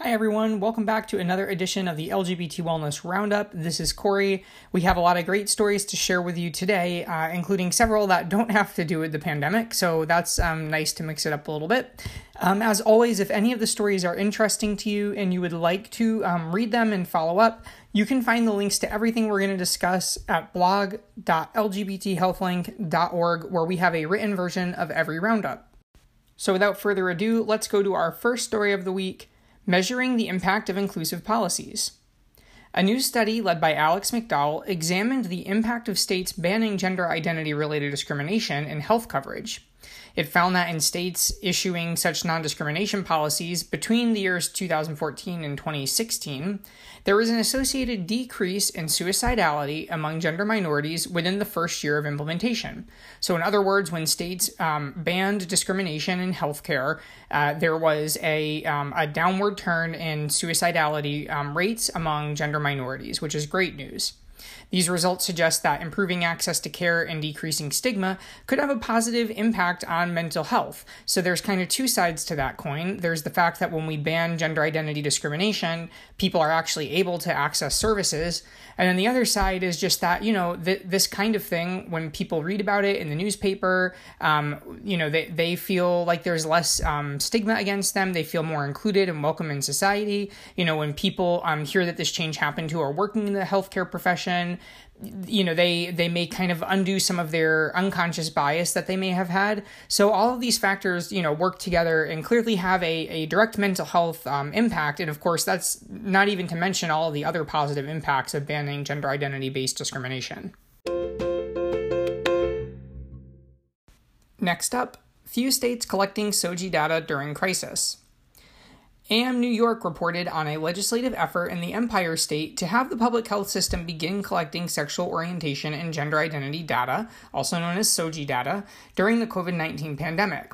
Hi, everyone. Welcome back to another edition of the LGBT Wellness Roundup. This is Corey. We have a lot of great stories to share with you today, uh, including several that don't have to do with the pandemic, so that's um, nice to mix it up a little bit. Um, as always, if any of the stories are interesting to you and you would like to um, read them and follow up, you can find the links to everything we're going to discuss at blog.lgbthealthlink.org, where we have a written version of every roundup. So, without further ado, let's go to our first story of the week Measuring the Impact of Inclusive Policies. A new study led by Alex McDowell examined the impact of states banning gender identity related discrimination in health coverage. It found that in states issuing such non discrimination policies between the years 2014 and 2016, there was an associated decrease in suicidality among gender minorities within the first year of implementation. So, in other words, when states um, banned discrimination in healthcare, uh, there was a, um, a downward turn in suicidality um, rates among gender minorities, which is great news. These results suggest that improving access to care and decreasing stigma could have a positive impact on mental health. So there's kind of two sides to that coin. There's the fact that when we ban gender identity discrimination, people are actually able to access services. And then the other side is just that, you know, th- this kind of thing, when people read about it in the newspaper, um, you know, they, they feel like there's less um, stigma against them. They feel more included and welcome in society. You know, when people um, hear that this change happened who are working in the healthcare profession, you know they they may kind of undo some of their unconscious bias that they may have had. So all of these factors you know work together and clearly have a, a direct mental health um, impact. And of course that's not even to mention all the other positive impacts of banning gender identity based discrimination. Next up few states collecting SOGI data during crisis AM New York reported on a legislative effort in the Empire State to have the public health system begin collecting sexual orientation and gender identity data, also known as SOGI data, during the COVID 19 pandemic.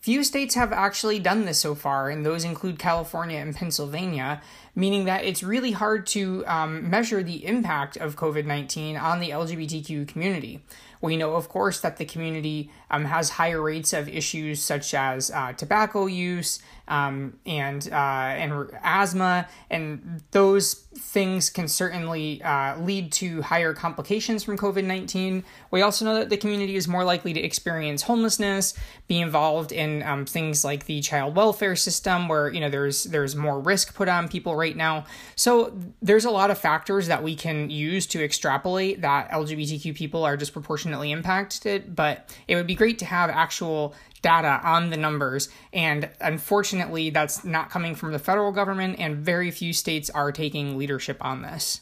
Few states have actually done this so far, and those include California and Pennsylvania, meaning that it's really hard to um, measure the impact of COVID 19 on the LGBTQ community. We know, of course, that the community um, has higher rates of issues such as uh, tobacco use um, and uh, and asthma, and those things can certainly uh, lead to higher complications from COVID nineteen. We also know that the community is more likely to experience homelessness, be involved in um, things like the child welfare system, where you know there's there's more risk put on people right now. So there's a lot of factors that we can use to extrapolate that LGBTQ people are disproportionately impacted, but it would be great to have actual data on the numbers. And unfortunately, that's not coming from the federal government, and very few states are taking leadership on this.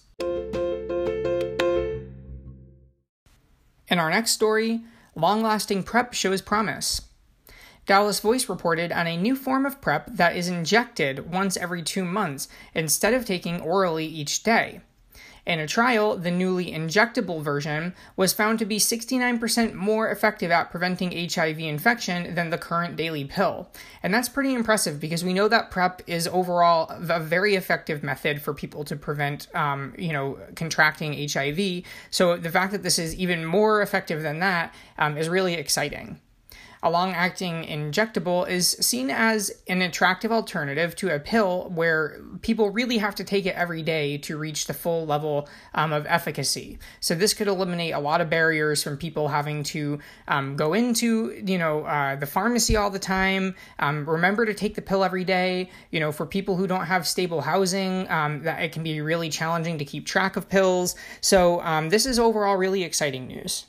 In our next story, long lasting PrEP shows promise. Dallas Voice reported on a new form of PrEP that is injected once every two months instead of taking orally each day. In a trial, the newly injectable version was found to be 69% more effective at preventing HIV infection than the current daily pill. And that's pretty impressive because we know that PrEP is overall a very effective method for people to prevent, um, you know, contracting HIV. So the fact that this is even more effective than that um, is really exciting a long acting injectable is seen as an attractive alternative to a pill where people really have to take it every day to reach the full level um, of efficacy. So this could eliminate a lot of barriers from people having to um, go into, you know, uh, the pharmacy all the time. Um, remember to take the pill every day. You know, for people who don't have stable housing, um, that it can be really challenging to keep track of pills. So um, this is overall really exciting news.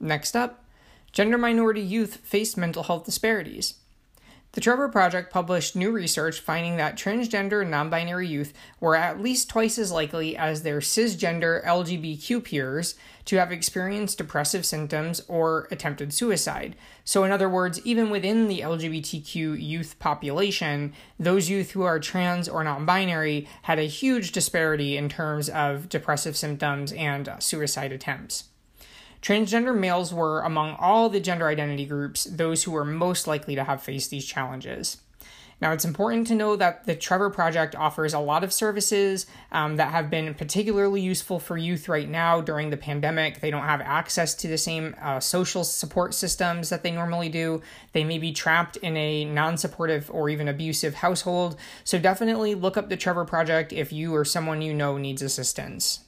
Next up, gender minority youth face mental health disparities. The Trevor Project published new research finding that transgender and non binary youth were at least twice as likely as their cisgender LGBTQ peers to have experienced depressive symptoms or attempted suicide. So, in other words, even within the LGBTQ youth population, those youth who are trans or non binary had a huge disparity in terms of depressive symptoms and suicide attempts. Transgender males were, among all the gender identity groups, those who were most likely to have faced these challenges. Now, it's important to know that the Trevor Project offers a lot of services um, that have been particularly useful for youth right now during the pandemic. They don't have access to the same uh, social support systems that they normally do. They may be trapped in a non supportive or even abusive household. So, definitely look up the Trevor Project if you or someone you know needs assistance.